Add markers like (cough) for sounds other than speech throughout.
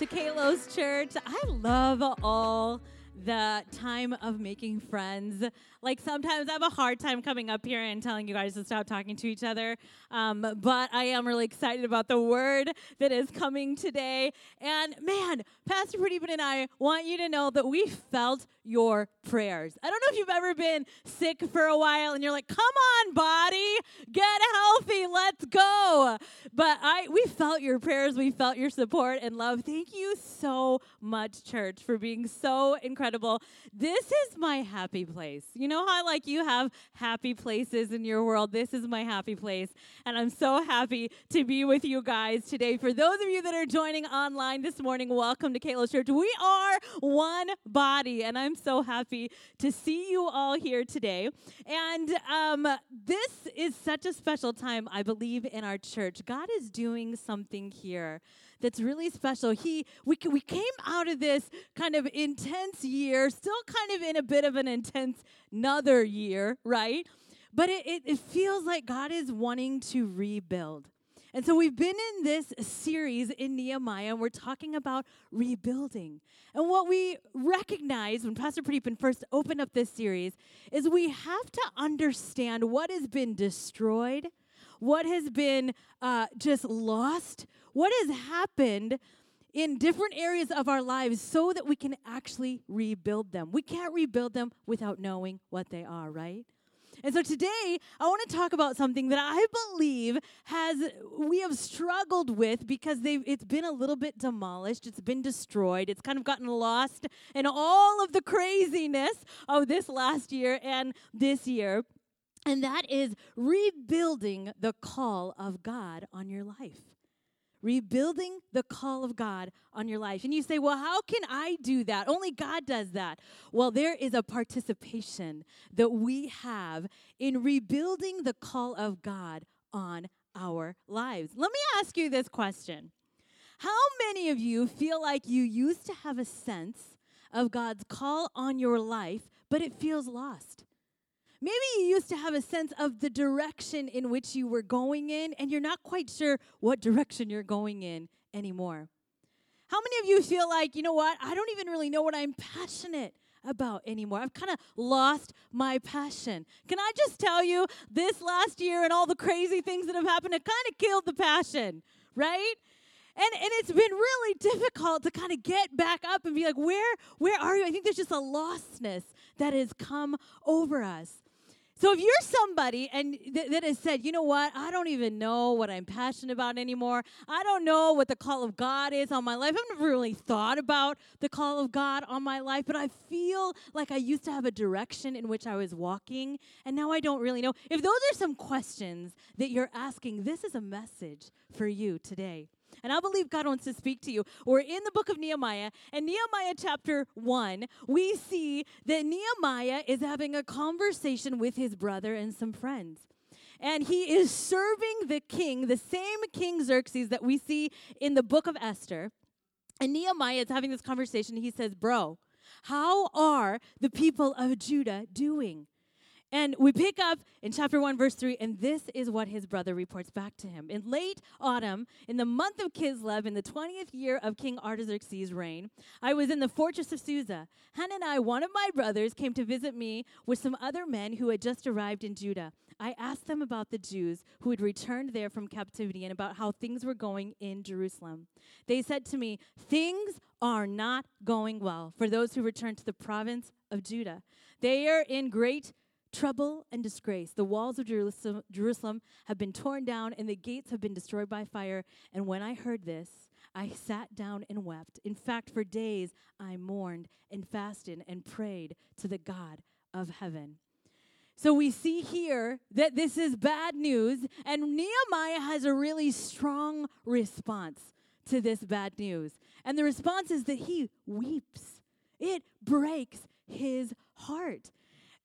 to Kalos Church. I love all the time of making friends. Like sometimes I have a hard time coming up here and telling you guys to stop talking to each other. Um, but I am really excited about the word that is coming today. And man, Pastor Pradeepan and I want you to know that we felt your prayers. I don't know if you've ever been sick for a while and you're like, come on, body, get healthy, let's go. But I we felt your prayers, we felt your support and love. Thank you so much, church, for being so incredible. This is my happy place. You know how like you have happy places in your world? This is my happy place. And I'm so happy to be with you guys today. For those of you that are joining online this morning, welcome to Kalos Church. We are one body, and I'm so happy to see you all here today. And um, this is such a special time, I believe, in our church. God is doing something here that's really special. He we we came out of this kind of intense year, still kind of in a bit of an intense another year, right? But it, it, it feels like God is wanting to rebuild. And so we've been in this series in Nehemiah, and we're talking about rebuilding. And what we recognize when Pastor Pradeepan first opened up this series is we have to understand what has been destroyed, what has been uh, just lost, what has happened in different areas of our lives so that we can actually rebuild them. We can't rebuild them without knowing what they are, right? And so today I want to talk about something that I believe has we have struggled with because they've it's been a little bit demolished, it's been destroyed, it's kind of gotten lost in all of the craziness of this last year and this year. And that is rebuilding the call of God on your life rebuilding the call of God on your life. And you say, well, how can I do that? Only God does that. Well, there is a participation that we have in rebuilding the call of God on our lives. Let me ask you this question How many of you feel like you used to have a sense of God's call on your life, but it feels lost? Maybe you used to have a sense of the direction in which you were going in, and you're not quite sure what direction you're going in anymore. How many of you feel like, you know what, I don't even really know what I'm passionate about anymore. I've kind of lost my passion. Can I just tell you, this last year and all the crazy things that have happened, it kind of killed the passion, right? And, and it's been really difficult to kind of get back up and be like, where, where are you? I think there's just a lostness that has come over us. So if you're somebody and th- that has said, you know what, I don't even know what I'm passionate about anymore. I don't know what the call of God is on my life. I've never really thought about the call of God on my life, but I feel like I used to have a direction in which I was walking, and now I don't really know. If those are some questions that you're asking, this is a message for you today. And I believe God wants to speak to you. We're in the book of Nehemiah, and Nehemiah chapter 1, we see that Nehemiah is having a conversation with his brother and some friends. And he is serving the king, the same King Xerxes that we see in the book of Esther. And Nehemiah is having this conversation. He says, Bro, how are the people of Judah doing? And we pick up in chapter 1, verse 3, and this is what his brother reports back to him. In late autumn, in the month of Kislev, in the 20th year of King Artaxerxes' reign, I was in the fortress of Susa. Hanani, one of my brothers, came to visit me with some other men who had just arrived in Judah. I asked them about the Jews who had returned there from captivity and about how things were going in Jerusalem. They said to me, Things are not going well for those who return to the province of Judah. They are in great trouble and disgrace. The walls of Jerusalem, have been torn down and the gates have been destroyed by fire. And when I heard this, I sat down and wept. In fact, for days I mourned and fasted and prayed to the God of heaven. So we see here that this is bad news, and Nehemiah has a really strong response to this bad news. And the response is that he weeps. It breaks his heart.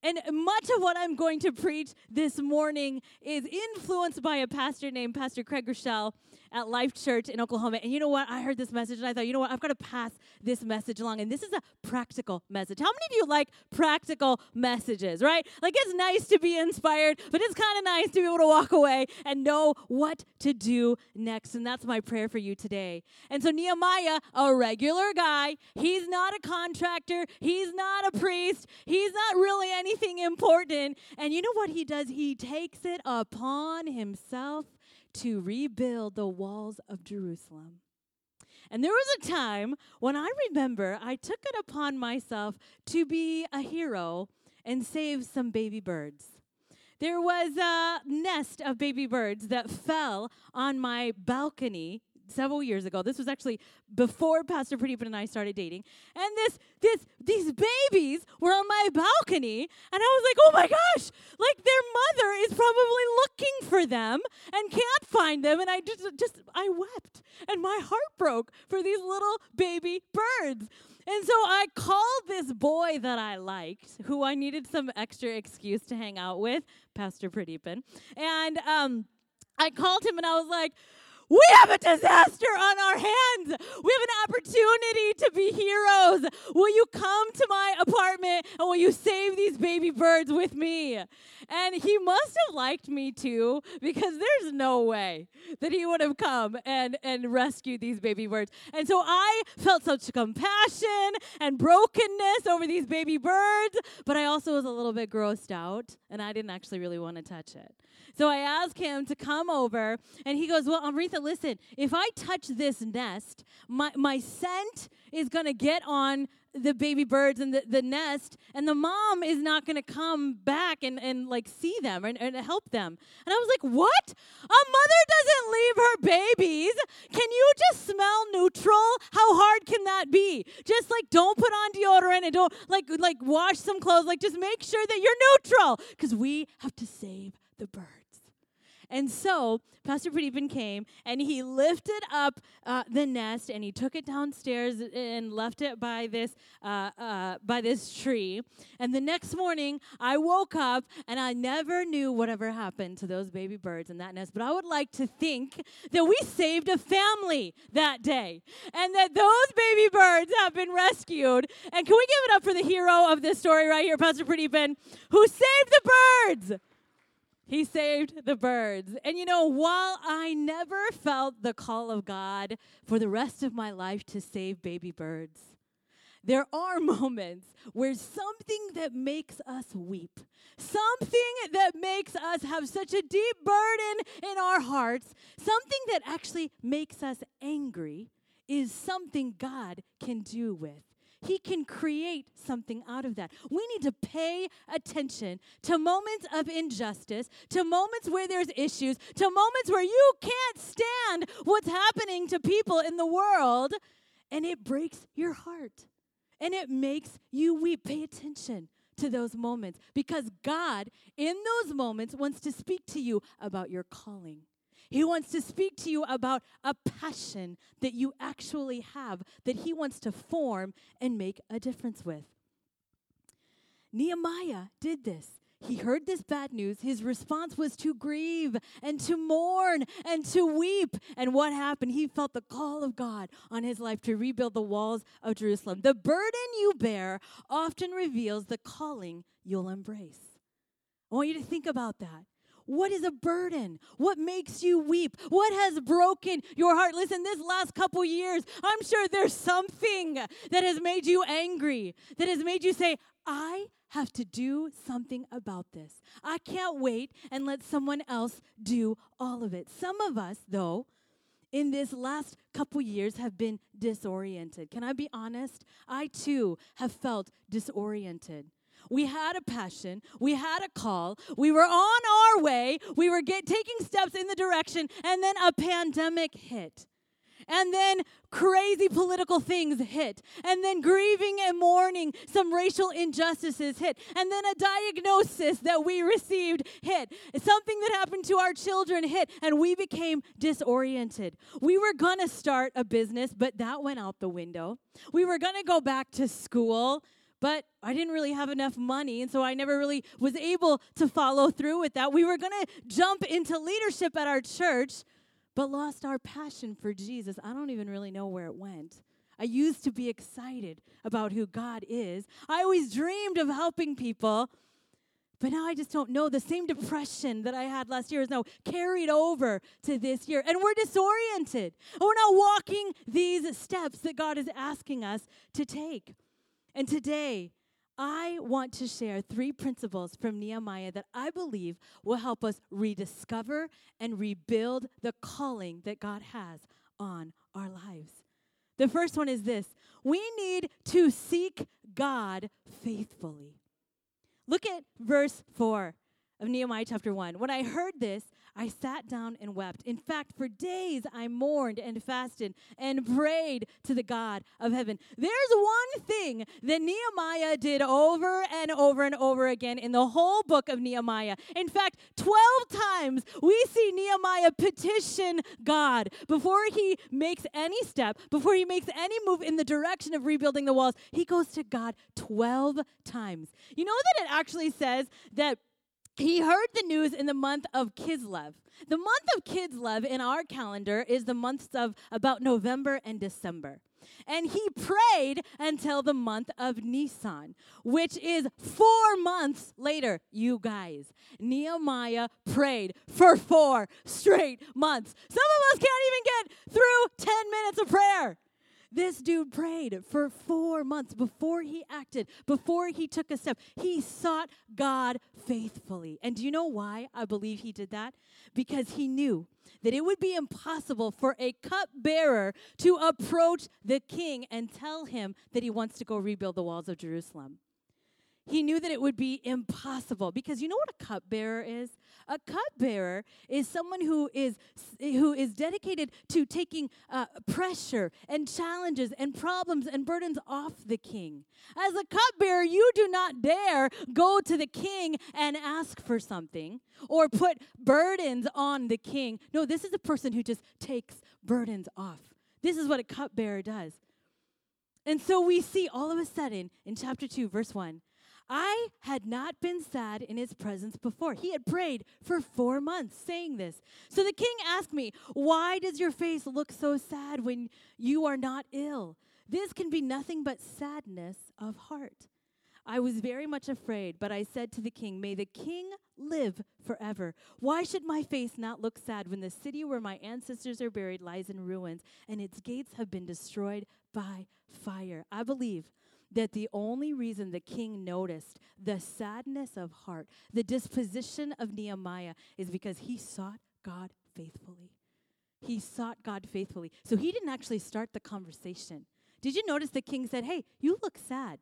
And much of what I'm going to preach this morning is influenced by a pastor named Pastor Craig Groeschel at Life Church in Oklahoma. And you know what? I heard this message and I thought, you know what? I've got to pass this message along. And this is a practical message. How many of you like practical messages, right? Like it's nice to be inspired, but it's kind of nice to be able to walk away and know what to do next. And that's my prayer for you today. And so, Nehemiah, a regular guy, he's not a contractor, he's not a priest, he's not really anything important. And you know what he does? He takes it upon himself to rebuild the walls of Jerusalem. And there was a time when I remember I took it upon myself to be a hero and save some baby birds. There was a nest of baby birds that fell on my balcony several years ago. This was actually before Pastor Pradeep and I started dating. And this this these babies were on my balcony and I was like, "Oh my gosh, like their mother is probably looking for them and can't find them." And I just just I wept and my heart broke for these little baby birds. And so I called this boy that I liked, who I needed some extra excuse to hang out with, Pastor Pradeepan. And um, I called him and I was like, we have a disaster on our hands. We have an opportunity to be heroes. Will you come to my apartment and will you save these baby birds with me? And he must have liked me too, because there's no way that he would have come and, and rescued these baby birds. And so I felt such compassion and brokenness over these baby birds, but I also was a little bit grossed out, and I didn't actually really want to touch it. So I asked him to come over, and he goes, Well, Amrita, listen, if I touch this nest, my, my scent is going to get on the baby birds and the, the nest, and the mom is not going to come back and, and like see them and, and help them. And I was like, What? A mother doesn't leave her babies. Can you just smell neutral? How hard can that be? Just like don't put on deodorant and don't like like wash some clothes. Like just make sure that you're neutral because we have to save the birds. And so Pastor Pradeepan came and he lifted up uh, the nest and he took it downstairs and left it by this uh, uh, by this tree. And the next morning, I woke up and I never knew whatever happened to those baby birds in that nest. But I would like to think that we saved a family that day and that those baby birds have been rescued. And can we give it up for the hero of this story right here, Pastor Pradeepan, who saved the birds? He saved the birds. And you know, while I never felt the call of God for the rest of my life to save baby birds, there are (laughs) moments where something that makes us weep, something that makes us have such a deep burden in our hearts, something that actually makes us angry, is something God can do with. He can create something out of that. We need to pay attention to moments of injustice, to moments where there's issues, to moments where you can't stand what's happening to people in the world, and it breaks your heart and it makes you weep. Pay attention to those moments because God, in those moments, wants to speak to you about your calling. He wants to speak to you about a passion that you actually have that He wants to form and make a difference with. Nehemiah did this. He heard this bad news. His response was to grieve and to mourn and to weep. And what happened? He felt the call of God on his life to rebuild the walls of Jerusalem. The burden you bear often reveals the calling you'll embrace. I want you to think about that. What is a burden? What makes you weep? What has broken your heart? Listen, this last couple years, I'm sure there's something that has made you angry, that has made you say, I have to do something about this. I can't wait and let someone else do all of it. Some of us, though, in this last couple years have been disoriented. Can I be honest? I too have felt disoriented. We had a passion. We had a call. We were on our way. We were get, taking steps in the direction, and then a pandemic hit. And then crazy political things hit. And then grieving and mourning some racial injustices hit. And then a diagnosis that we received hit. Something that happened to our children hit. And we became disoriented. We were going to start a business, but that went out the window. We were going to go back to school but I didn't really have enough money, and so I never really was able to follow through with that. We were going to jump into leadership at our church, but lost our passion for Jesus. I don't even really know where it went. I used to be excited about who God is. I always dreamed of helping people, but now I just don't know. The same depression that I had last year is now carried over to this year, and we're disoriented. We're not walking these steps that God is asking us to take. And today, I want to share three principles from Nehemiah that I believe will help us rediscover and rebuild the calling that God has on our lives. The first one is this we need to seek God faithfully. Look at verse 4 of Nehemiah chapter 1. When I heard this, I sat down and wept. In fact, for days I mourned and fasted and prayed to the God of heaven. There's one thing that Nehemiah did over and over and over again in the whole book of Nehemiah. In fact, 12 times we see Nehemiah petition God before he makes any step, before he makes any move in the direction of rebuilding the walls. He goes to God 12 times. You know that it actually says that he heard the news in the month of Kislev. The month of Kislev in our calendar is the months of about November and December. And he prayed until the month of Nisan, which is four months later. You guys, Nehemiah prayed for four straight months. Some of us can't even get through 10 minutes of prayer. This dude prayed for four months before he acted, before he took a step. He sought God faithfully. And do you know why I believe he did that? Because he knew that it would be impossible for a cupbearer to approach the king and tell him that he wants to go rebuild the walls of Jerusalem. He knew that it would be impossible because you know what a cupbearer is? A cupbearer is someone who is who is dedicated to taking uh, pressure and challenges and problems and burdens off the king. As a cupbearer, you do not dare go to the king and ask for something or put burdens on the king. No, this is a person who just takes burdens off. This is what a cupbearer does. And so we see all of a sudden in chapter 2, verse 1, I had not been sad in his presence before. He had prayed for four months saying this. So the king asked me, Why does your face look so sad when you are not ill? This can be nothing but sadness of heart. I was very much afraid, but I said to the king, May the king live forever. Why should my face not look sad when the city where my ancestors are buried lies in ruins and its gates have been destroyed by fire? I believe that the only reason the king noticed the sadness of heart, the disposition of Nehemiah, is because he sought God faithfully. He sought God faithfully. So he didn't actually start the conversation. Did you notice the king said, Hey, you look sad?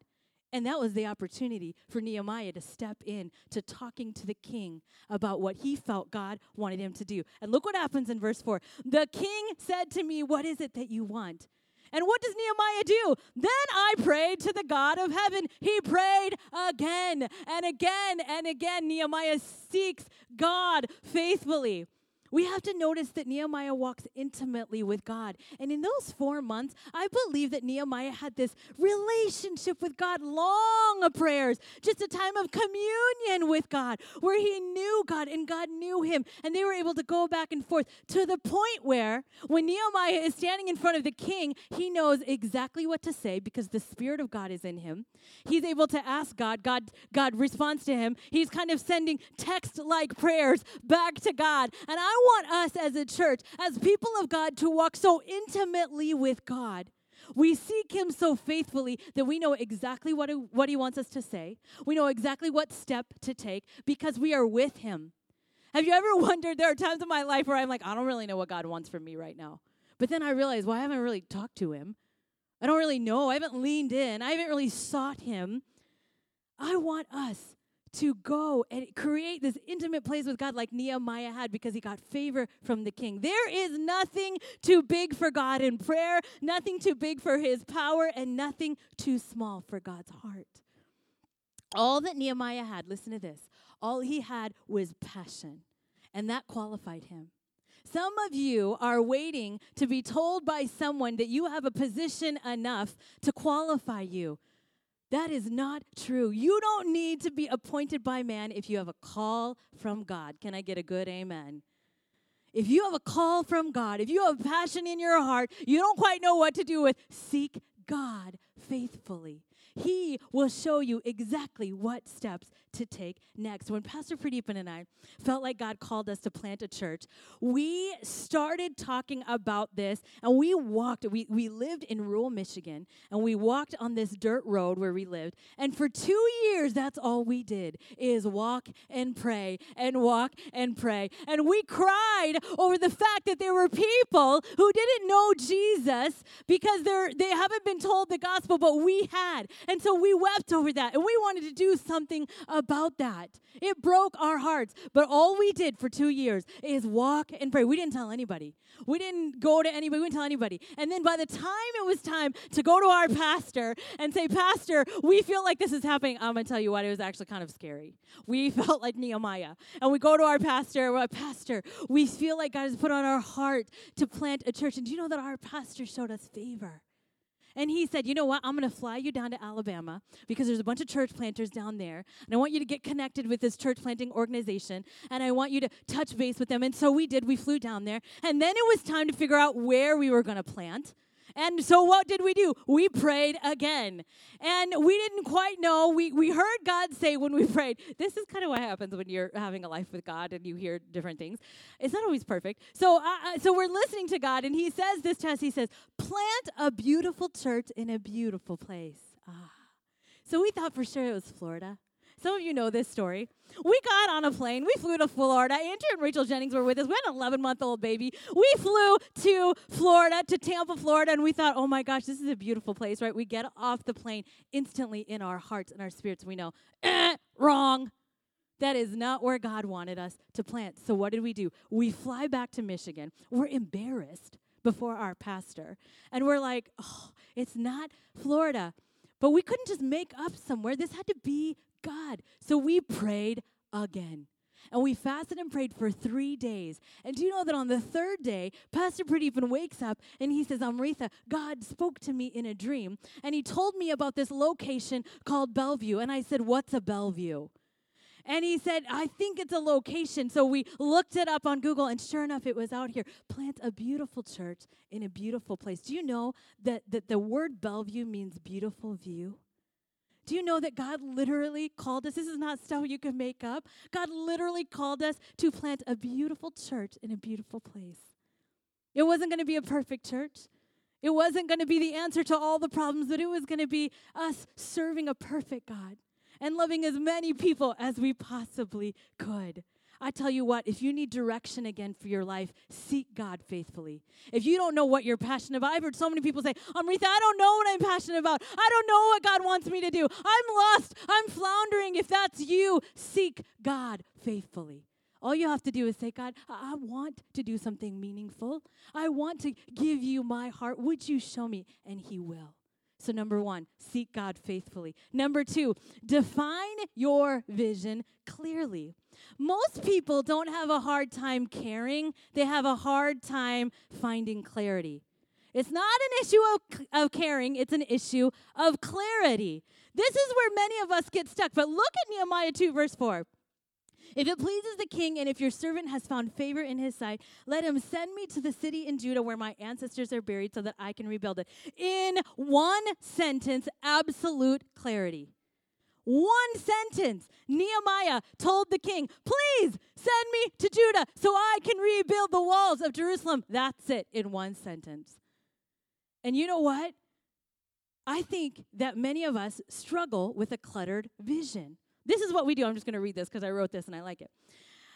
And that was the opportunity for Nehemiah to step in to talking to the king about what he felt God wanted him to do. And look what happens in verse 4. The king said to me, What is it that you want? And what does Nehemiah do? Then I prayed to the God of heaven. He prayed again and again and again. Nehemiah seeks God faithfully we have to notice that Nehemiah walks intimately with God. And in those four months, I believe that Nehemiah had this relationship with God, long of prayers, just a time of communion with God, where he knew God and God knew him. And they were able to go back and forth to the point where when Nehemiah is standing in front of the king, he knows exactly what to say because the Spirit of God is in him. He's able to ask God, God, God responds to him. He's kind of sending text like prayers back to God. And I want us as a church, as people of God, to walk so intimately with God. We seek Him so faithfully that we know exactly what, what He wants us to say. We know exactly what step to take because we are with Him. Have you ever (laughs) wondered? There are times in my life where I'm like, I don't really know what God wants from me right now. But then I realize, well, I haven't really talked to Him. I don't really know. I haven't leaned in. I haven't really sought Him. I want us to go and create this intimate place with God like Nehemiah had because he got favor from the king. There is nothing too big for God in prayer, nothing too big for his power, and nothing too small for God's heart. All that Nehemiah had, listen to this, all he had was passion, and that qualified him. Some of you are waiting to be told by someone that you have a position enough to qualify you. That is not true. You don't need to be appointed by man if you have a call from God. Can I get a good amen? If you have a call from God, if you have passion in your heart, you don't quite know what to do with, seek God faithfully. He will show you exactly what steps to take next. When Pastor Pradeepan and I felt like God called us to plant a church, we started talking about this and we walked. We, we lived in rural Michigan and we walked on this dirt road where we lived. And for two years, that's all we did is walk and pray and walk and pray. And we cried over the fact that there were people who didn't know Jesus because they're, they haven't been told the gospel, but we had. And so we wept over that and we wanted to do something about that. It broke our hearts. But all we did for two years is walk and pray. We didn't tell anybody. We didn't go to anybody. We didn't tell anybody. And then by the time it was time to go to our pastor and say, Pastor, we feel like this is happening, I'm going to tell you what, it was actually kind of scary. We (laughs) felt like Nehemiah. And we go to our pastor, we're like, Pastor, we feel like God has put on our heart to plant a church. And do you know that our pastor showed us favor? And he said, You know what? I'm going to fly you down to Alabama because there's a bunch of church planters down there. And I want you to get connected with this church planting organization. And I want you to touch base with them. And so we did. We flew down there. And then it was time to figure out where we were going to plant. And so what did we do? We prayed again. And we didn't quite know. We, we heard God say when we (laughs) prayed, this is kind of what happens when you're having a life with God and you hear different things. It's not always perfect. So, uh, so we're listening to God, and He says this to us He says, plant a beautiful church in a beautiful place. Ah. So we thought for sure it was Florida. Some of you know this story. We got on a plane. We flew to Florida. Andrew and Rachel Jennings were with us. We had an 11 month old baby. We flew to Florida, to Tampa, Florida, and we thought, oh my gosh, this is a beautiful place, right? We get off the plane instantly in our hearts and our spirits. We know, eh, wrong. That is not where God wanted us to plant. So what did we do? We fly back to Michigan. We're embarrassed before our pastor. And we're like, oh, it's not Florida. But we couldn't just make up somewhere. This had to be God. So we prayed again. And we fasted and prayed for three days. And do you know that on the third day, Pastor Pradeepan wakes up and he says, Amritha, God spoke to me in a dream. And he told me about this location called Bellevue. And I said, What's a Bellevue? And he said, I think it's a location. So we looked it up on Google, and sure enough, it was out here. Plant a beautiful church in a beautiful place. Do you know that, that the word Bellevue means beautiful view? Do you know that God literally called us? This is not stuff you can make up. God literally called us to plant a beautiful church in a beautiful place. It wasn't going to be a perfect church. It wasn't going to be the answer to all the problems, but it was going to be us serving a perfect God and loving as many people as we possibly could. I tell you what, if you need direction again for your life, seek God faithfully. If you don't know what you're passionate about, I've heard so many people say, Amritha, I don't know what I'm passionate about. I don't know what God wants me to do. I'm lost. I'm floundering. If that's you, seek God faithfully. All you have to do is say, God, I want to do something meaningful. I want to give you my heart. Would you show me? And He will. So, number one, seek God faithfully. Number two, define your vision clearly. Most people don't have a hard time caring, they have a hard time finding clarity. It's not an issue of, of caring, it's an issue of clarity. This is where many of us get stuck. But look at Nehemiah 2, verse 4. If it pleases the king, and if your servant has found favor in his sight, let him send me to the city in Judah where my ancestors are buried so that I can rebuild it. In one sentence, absolute clarity. One sentence. Nehemiah told the king, Please send me to Judah so I can rebuild the walls of Jerusalem. That's it in one sentence. And you know what? I think that many of us struggle with a cluttered vision. This is what we do. I'm just going to read this because I wrote this and I like it.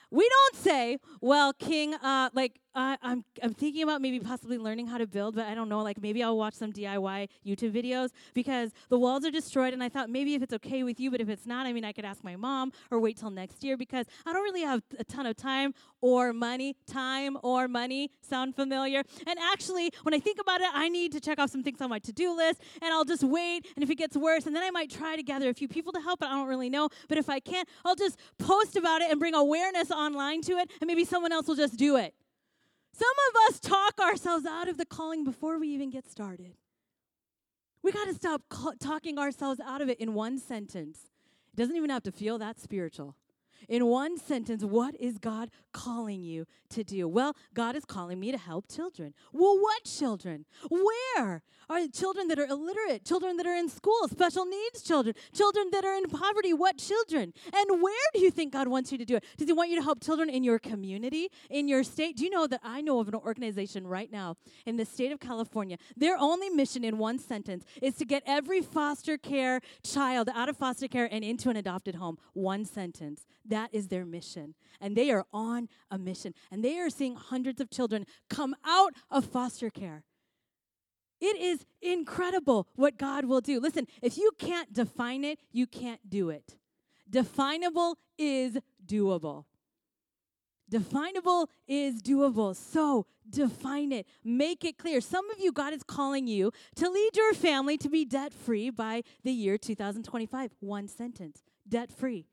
We don't say, well, King, uh, like, I, I'm I'm thinking about maybe possibly learning how to build, but I don't know. Like maybe I'll watch some DIY YouTube videos because the walls are destroyed, and I thought maybe if it's okay with you, but if it's not, I mean, I could ask my mom or wait till next year because I don't really have a ton of time or money. Time or money sound familiar? And actually, when I think about it, I need to check off some things on my to-do list, and I'll just wait. And if it gets worse, and then I might try to gather a few people to help, but I don't really know. But if I can't, I'll just post about it and bring awareness online to it, and maybe someone else will just do it. Some of us talk ourselves out of the calling before we even get started. We got to stop talking ourselves out of it in one sentence. It doesn't even have to feel that spiritual. In one sentence, what is God calling you to do? Well, God is calling me to help children. Well, what children? Where? Are children that are illiterate, children that are in school, special needs children, children that are in poverty? What children? And where do you think God wants you to do it? Does He want you to help children in your community, in your state? Do you know that I know of an organization right now in the state of California? Their only mission in one sentence is to get every foster care child out of foster care and into an adopted home. One sentence. That is their mission. And they are on a mission. And they are seeing hundreds of children come out of foster care. It is incredible what God will do. Listen, if you can't define it, you can't do it. Definable is doable. Definable is doable. So define it, make it clear. Some of you, God is calling you to lead your family to be debt free by the year 2025. One sentence debt free.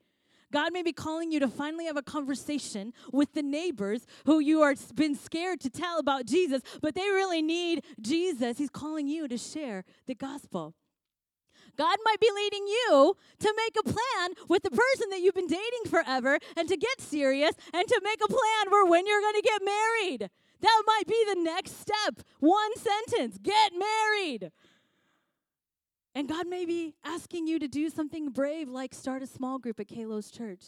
God may be calling you to finally have a conversation with the neighbors who you are been scared to tell about Jesus, but they really need Jesus. He's calling you to share the gospel. God might be leading you to make a plan with the person that you've been dating forever and to get serious and to make a plan for when you're going to get married. That might be the next step. One sentence get married. And God may be asking you to do something brave like start a small group at Kalos Church.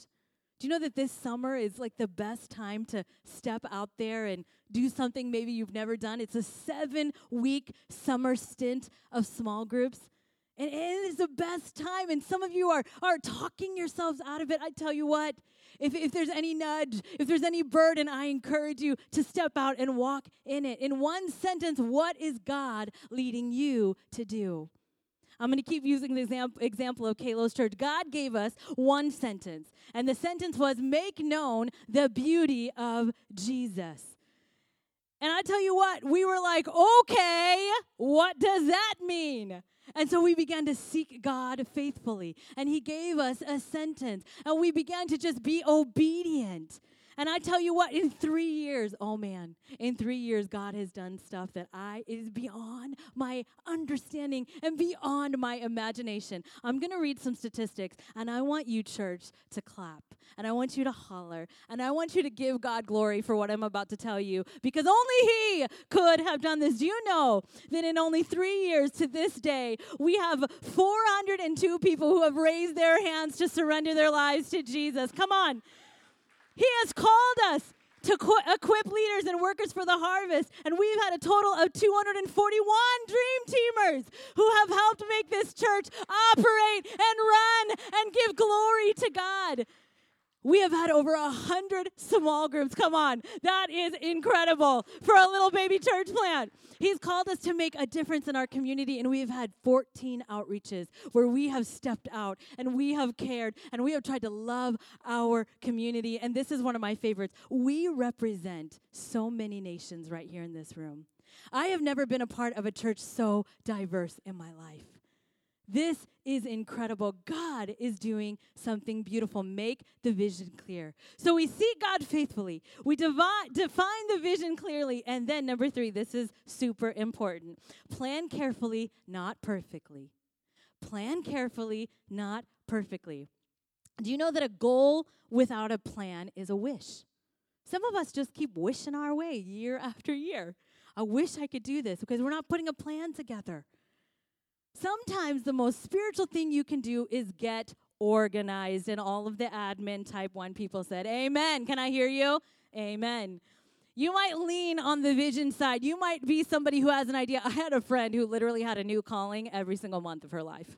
Do you know that this summer is like the best time to step out there and do something maybe you've never done? It's a seven week summer stint of small groups. And it is the best time. And some of you are, are talking yourselves out of it. I tell you what, if, if there's any nudge, if there's any burden, I encourage you to step out and walk in it. In one sentence, what is God leading you to do? I'm going to keep using the example, of Kalos Church. God gave us one sentence, and the sentence was make known the beauty of Jesus. And I tell you what, we were like, okay, what does that mean? And so we began to seek God faithfully. And He gave us a sentence. And we began to just be obedient. And I tell you what, in three years, oh man, in three years, God has done stuff that I is beyond my understanding and beyond my imagination. I'm gonna read some statistics, and I want you, church, to clap, and I want you to holler, and I want you to give God glory for what I'm about to tell you, because only He could have done this. Do you know that in only three years to this day, we have 402 people who have raised their hands to surrender their lives to Jesus? Come on. He has called us to qu- equip leaders and workers for the harvest. And we've had a total of 241 dream teamers who have helped make this church operate and run and give glory to God. We have had over a hundred small groups. Come on, that is incredible for a little baby church plant. He's called us to make a difference in our community, and we have had 14 outreaches where we have stepped out and we have cared and we have tried to love our community. And this is one of my favorites. We represent so many nations right here in this room. I have never been a part of a church so diverse in my life. This is incredible. God is doing something beautiful. Make the vision clear. So we seek God faithfully. We devi- define the vision clearly. And then, number three, this is super important plan carefully, not perfectly. Plan carefully, not perfectly. Do you know that a goal without a plan is a wish? Some of us just keep wishing our way year after year. I wish I could do this because we're not putting a plan together. Sometimes the most spiritual thing you can do is get organized. And all of the admin type one people said, Amen. Can I hear you? Amen. You might lean on the vision side. You might be somebody who has an idea. I had a friend who literally had a new calling every single month of her life.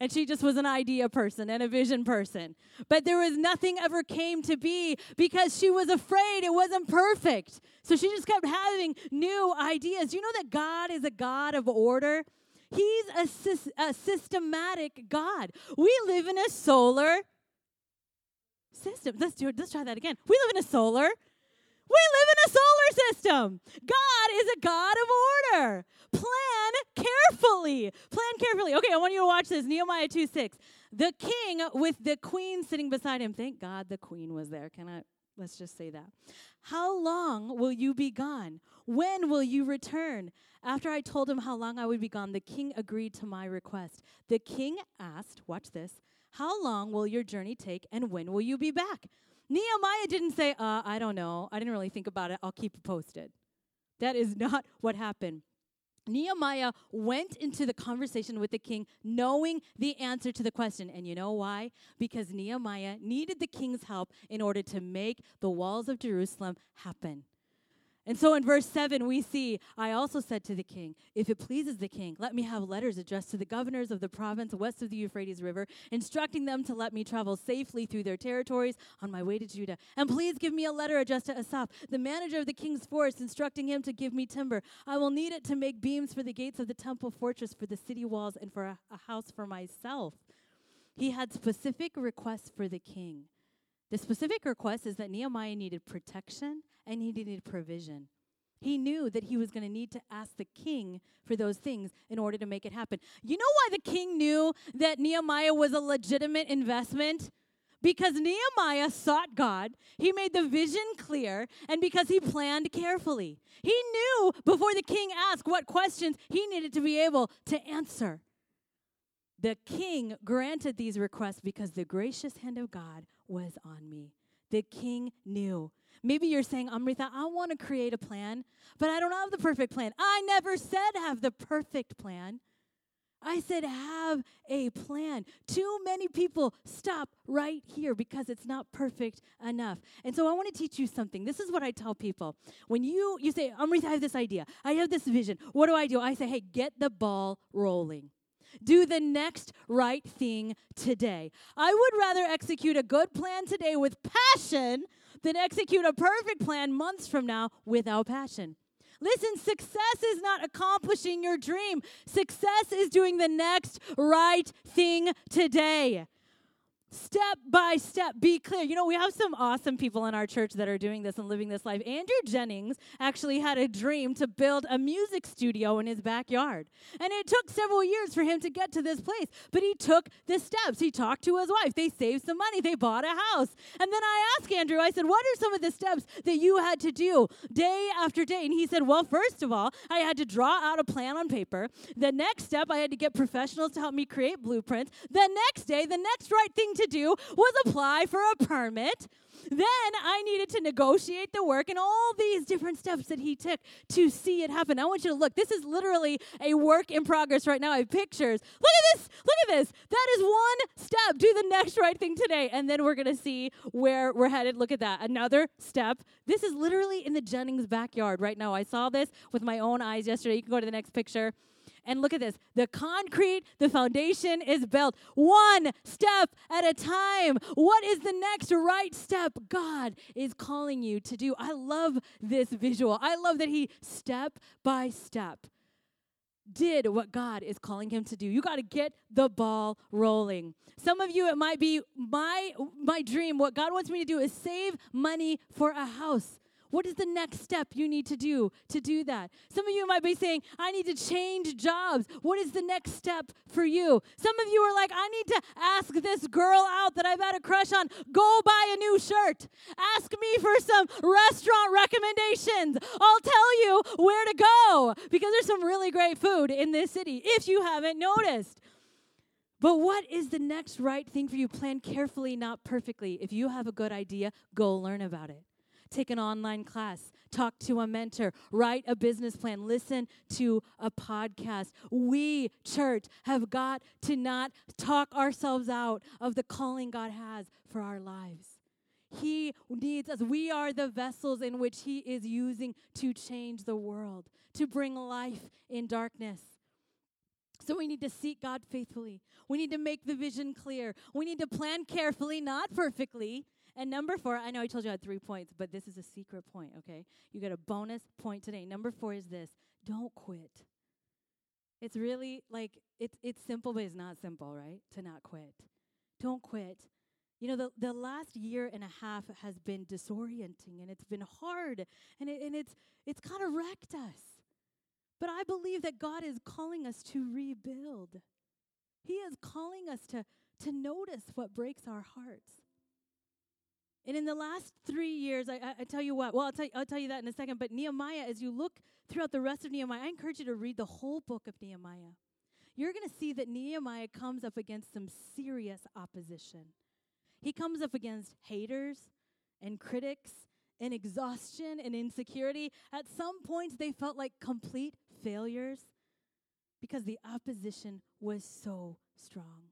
and she just was an idea person and a vision person. But there was nothing ever came to be because she was afraid it wasn't perfect. So she just kept having new ideas. You know that God is a God of order? He's a, a systematic God. We live in a solar system. Let's do it. Let's try that again. We live in a solar we live in a solar system. God is a God of order. Plan carefully. Plan carefully. Okay, I want you to watch this. Nehemiah 2 6. The king with the queen sitting beside him. Thank God the queen was there. Can I? Let's just say that. How long will you be gone? When will you return? After I told him how long I would be gone, the king agreed to my request. The king asked, watch this, how long will your journey take and when will you be back? Nehemiah didn't say, uh, I don't know. I didn't really think about it. I'll keep it posted. That is not what happened. Nehemiah went into the conversation with the king knowing the answer to the question. And you know why? Because Nehemiah needed the king's help in order to make the walls of Jerusalem happen. And so in verse 7, we see, I also said to the king, If it pleases the king, let me have letters addressed to the governors of the province west of the Euphrates River, instructing them to let me travel safely through their territories on my way to Judah. And please give me a letter addressed to Asaph, the manager of the king's forest, instructing him to give me timber. I will need it to make beams for the gates of the temple fortress, for the city walls, and for a, a house for myself. He had specific requests for the king. The specific request is that Nehemiah needed protection and he needed provision. He knew that he was going to need to ask the king for those things in order to make it happen. You know why the king knew that Nehemiah was a legitimate investment? Because Nehemiah sought God, he made the vision clear, and because he planned carefully. He knew before the king asked what questions he needed to be able to answer. The king granted these requests because the gracious hand of God was on me. The king knew. Maybe you're saying, Amrita, I want to create a plan, but I don't have the perfect plan. I never said have the perfect plan. I said, have a plan. Too many people stop right here because it's not perfect enough. And so I want to teach you something. This is what I tell people. When you, you say, Amrita, I have this idea, I have this vision. What do I do? I say, hey, get the ball rolling. Do the next right thing today. I would rather execute a good plan today with passion than execute a perfect plan months from now without passion. Listen, success is not accomplishing your dream. Success is doing the next right thing today step by step be clear. You know we have some awesome people in our church that are doing this and living this life. Andrew jennings actually had a dream to build a music studio in his backyard. And it took several years for him to get to this place but he took the steps. He talked to his wife. They saved some money. They bought a house. And then i asked andrew i said what are some of the steps that you had to do day after day? And he said well first of all i had to draw out a plan on paper. The next step i had to get professionals to help me create blueprints. The next day the next right thing to do was apply for a permit. Then I needed to negotiate the work and all these different steps that he took to see it happen. I want you to look. This is literally a work in progress right now. I have pictures. Look at this. Look at this. That is one step. Do the next right thing today. And then we're going to see where we're headed. Look at that. Another step. This is literally in the Jennings backyard right now. I saw this with my own eyes yesterday. You can go to the next picture. And look at this the concrete, the foundation is built one step at a time. What is the next right step God is calling you to do? I love this visual. I love that he step by step did what God is calling him to do. You got to get the ball rolling. Some of you it might be my my dream what God wants me to do is save money for a house. What is the next step you need to do to do that? Some of you might be saying, I need to change jobs. What is the next step for you? Some of you are like, I need to ask this girl out that I've had a crush on, go buy a new shirt. Ask me for some restaurant recommendations. I'll tell you where to go because there's some really great food in this city if you haven't noticed. But what is the next right thing for you? Plan carefully, not perfectly. If you have a good idea, go learn about it take an online class, talk to a mentor, write a business plan, listen to a podcast. We, church, have got to not talk ourselves out of the calling God has for our lives. He needs us. We are the vessels in which He is using to change the world, to bring life in darkness. So we need to seek God faithfully. We need to make the vision clear. We need to plan carefully, not perfectly. And number four, I know I told you I had three points, but this is a secret point, okay? You get a bonus point today. Number four is this don't quit. It's really like it's it's simple, but it's not simple, right? To not quit. Don't quit. You know, the, the last year and a half has been disorienting and it's been hard and, it, and it's it's kind of wrecked us. But I believe that God is calling us to rebuild. He is calling us to, to notice what breaks our hearts. And in the last three years, I, I, I tell you what, well, I'll tell, I'll tell you that in a second, but Nehemiah, as you look throughout the rest of Nehemiah, I encourage you to read the whole book of Nehemiah. You're going to see that Nehemiah comes up against some serious opposition. He comes up against haters and critics and exhaustion and insecurity. At some points, they felt like complete failures because the opposition was so strong.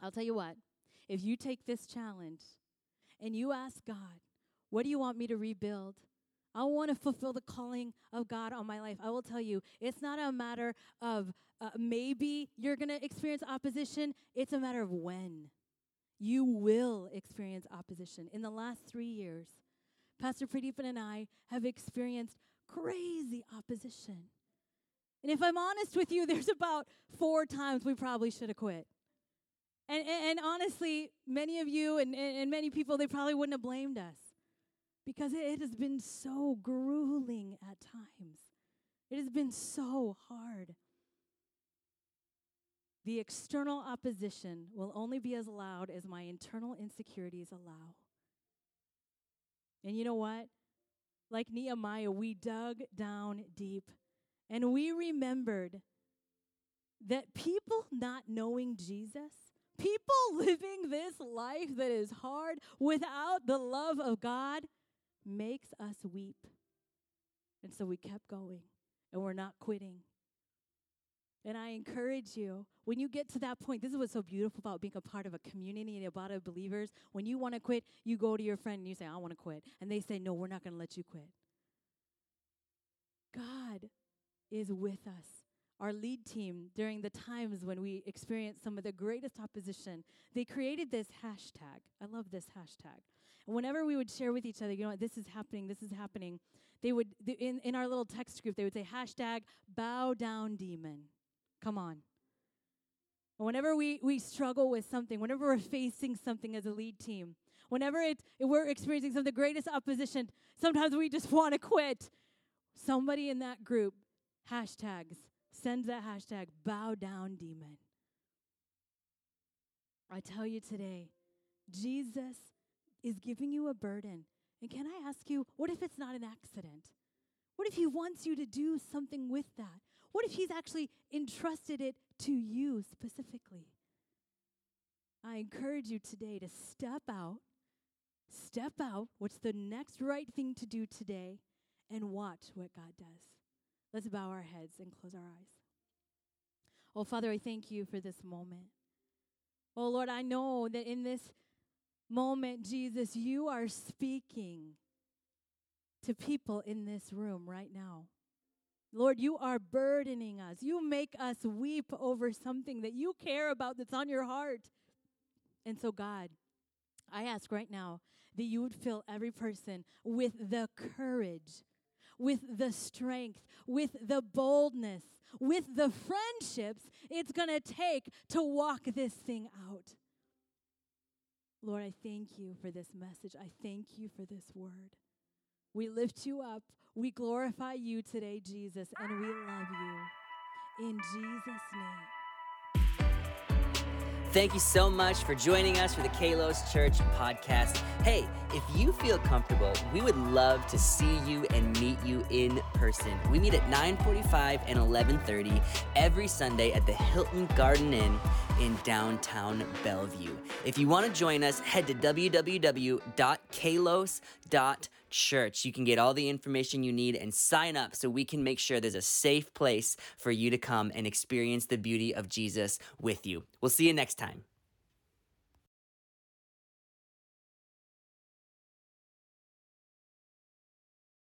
I'll tell you what, if you take this challenge and you ask God, What do you want me to rebuild? I want to fulfill the calling of God on my life. I will tell you, it's not a matter of uh, maybe you're going to experience opposition, it's a matter of when. You will experience opposition. In the last three years, Pastor Pradeepan and I have experienced crazy opposition. And if I'm honest with you, (laughs) there's about four times we probably should have quit. And, and, and, honestly, many of you and, and many people, they probably wouldn't have blamed us because it has been so grueling at times. It has been so hard. The external opposition will only be as loud as my internal insecurities allow. And you know what? Like Nehemiah, we dug down deep and we remembered that people not knowing Jesus, people (laughs) living this life that is hard without the love of God, makes us weep. And so we kept going and we're not quitting. And I encourage you, when you get to that point, this is what's so beautiful about being a part of a community and a body of believers. When you want to quit, you go to your friend and you say, I want to quit. And they say, No, we're not going to let you quit. God is with us. Our lead team, during the times when we experienced some of the greatest opposition, they created this hashtag. I love this hashtag. And whenever we would share with each other, you know what, this is happening, this is happening, they would, in, in our little text group, they would say, hashtag bow down demon. Come on. Whenever we, we struggle with something, whenever we're facing something as a lead team, whenever it, we're experiencing some of the greatest opposition, sometimes we just want to quit. Somebody in that group hashtags, sends that hashtag, bow down demon. I tell you today, Jesus is giving you a burden. And can I ask you, what if it's not an accident? What if he wants you to do something with that? What if he's actually entrusted it to you specifically? I encourage you today to step out, step out. What's the next right thing to do today? And watch what God does. Let's bow our heads and close our eyes. Oh, Father, I thank you for this moment. Oh, Lord, I know that in this moment, Jesus, you are speaking to people in this room right now. Lord, you are burdening us. You make us weep over something that you care about that's on your heart. And so, God, I ask right now that you would fill every person with the courage, with the strength, with the boldness, with the friendships it's going to take to walk this thing out. Lord, I thank you for this message. I thank you for this word. We lift you up. We glorify you today, Jesus, and we love you. In Jesus' name. Thank you so much for joining us for the Kalos Church podcast. Hey, if you feel comfortable, we would love to see you and meet you in person. We meet at 9:45 and 11:30 every Sunday at the Hilton Garden Inn in downtown Bellevue. If you want to join us, head to www.kalos.church. You can get all the information you need and sign up so we can make sure there's a safe place for you to come and experience the beauty of Jesus with you. We'll see you next time.